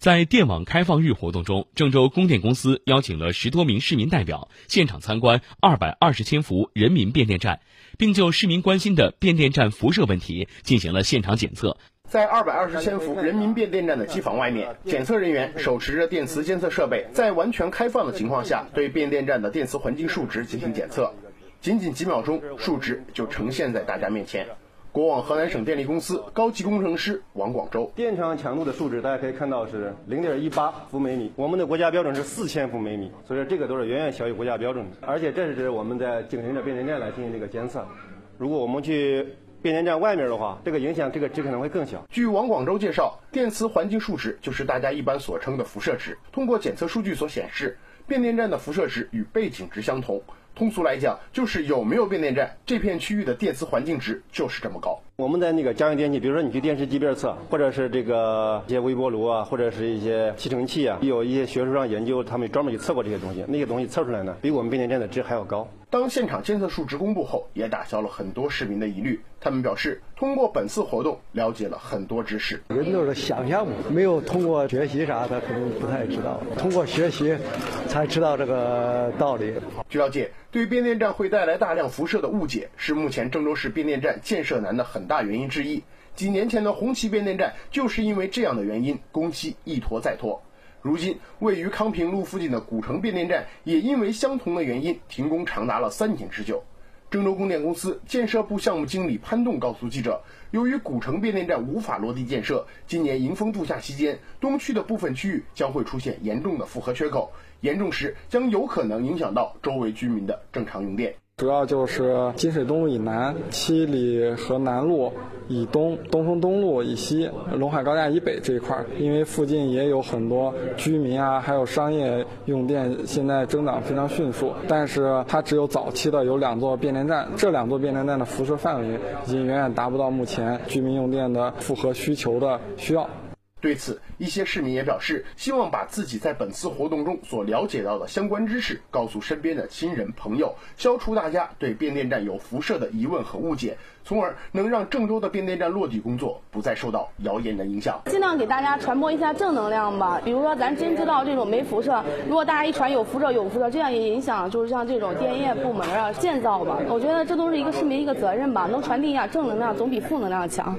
在电网开放日活动中，郑州供电公司邀请了十多名市民代表现场参观二百二十千伏人民变电站，并就市民关心的变电站辐射问题进行了现场检测。在二百二十千伏人民变电站的机房外面，检测人员手持着电磁监测设备，在完全开放的情况下，对变电站的电磁环境数值进行检测。仅仅几秒钟，数值就呈现在大家面前。国网河南省电力公司高级工程师王广州，电场强度的数值大家可以看到是零点一八伏每米，我们的国家标准是四千伏每米，所以说这个都是远远小于国家标准的。而且这是指我们在景行着变电站来进行这个监测，如果我们去变电站外面的话，这个影响这个值可能会更小。据王广州介绍，电磁环境数值就是大家一般所称的辐射值，通过检测数据所显示，变电站的辐射值与背景值相同。通俗来讲，就是有没有变电站，这片区域的电磁环境值就是这么高。我们在那个家用电器，比如说你去电视机边测，或者是这个一些微波炉啊，或者是一些吸尘器啊，有一些学术上研究，他们专门去测过这些东西，那些东西测出来呢，比我们变电站的值还要高。当现场监测数值公布后，也打消了很多市民的疑虑。他们表示，通过本次活动了解了很多知识。人都是想象嘛，没有通过学习啥的，可能不太知道。通过学习，才知道这个道理。据了解，对变电站会带来大量辐射的误解，是目前郑州市变电站建设难的很大原因之一。几年前的红旗变电站，就是因为这样的原因，工期一拖再拖。如今，位于康平路附近的古城变电站也因为相同的原因停工长达了三年之久。郑州供电公司建设部项目经理潘栋告诉记者，由于古城变电站无法落地建设，今年迎风度夏期间，东区的部分区域将会出现严重的负荷缺口，严重时将有可能影响到周围居民的正常用电。主要就是金水东路以南、七里河南路以东、东风东路以西、陇海高架以北这一块儿，因为附近也有很多居民啊，还有商业用电，现在增长非常迅速。但是它只有早期的有两座变电站，这两座变电站的辐射范围已经远远达不到目前居民用电的负荷需求的需要。对此，一些市民也表示，希望把自己在本次活动中所了解到的相关知识告诉身边的亲人朋友，消除大家对变电站有辐射的疑问和误解，从而能让郑州的变电站落地工作不再受到谣言的影响。尽量给大家传播一下正能量吧，比如说咱真知道这种没辐射，如果大家一传有辐射有辐射，这样也影响就是像这种电业部门啊建造吧。我觉得这都是一个市民一个责任吧，能传递一下正能量总比负能量强。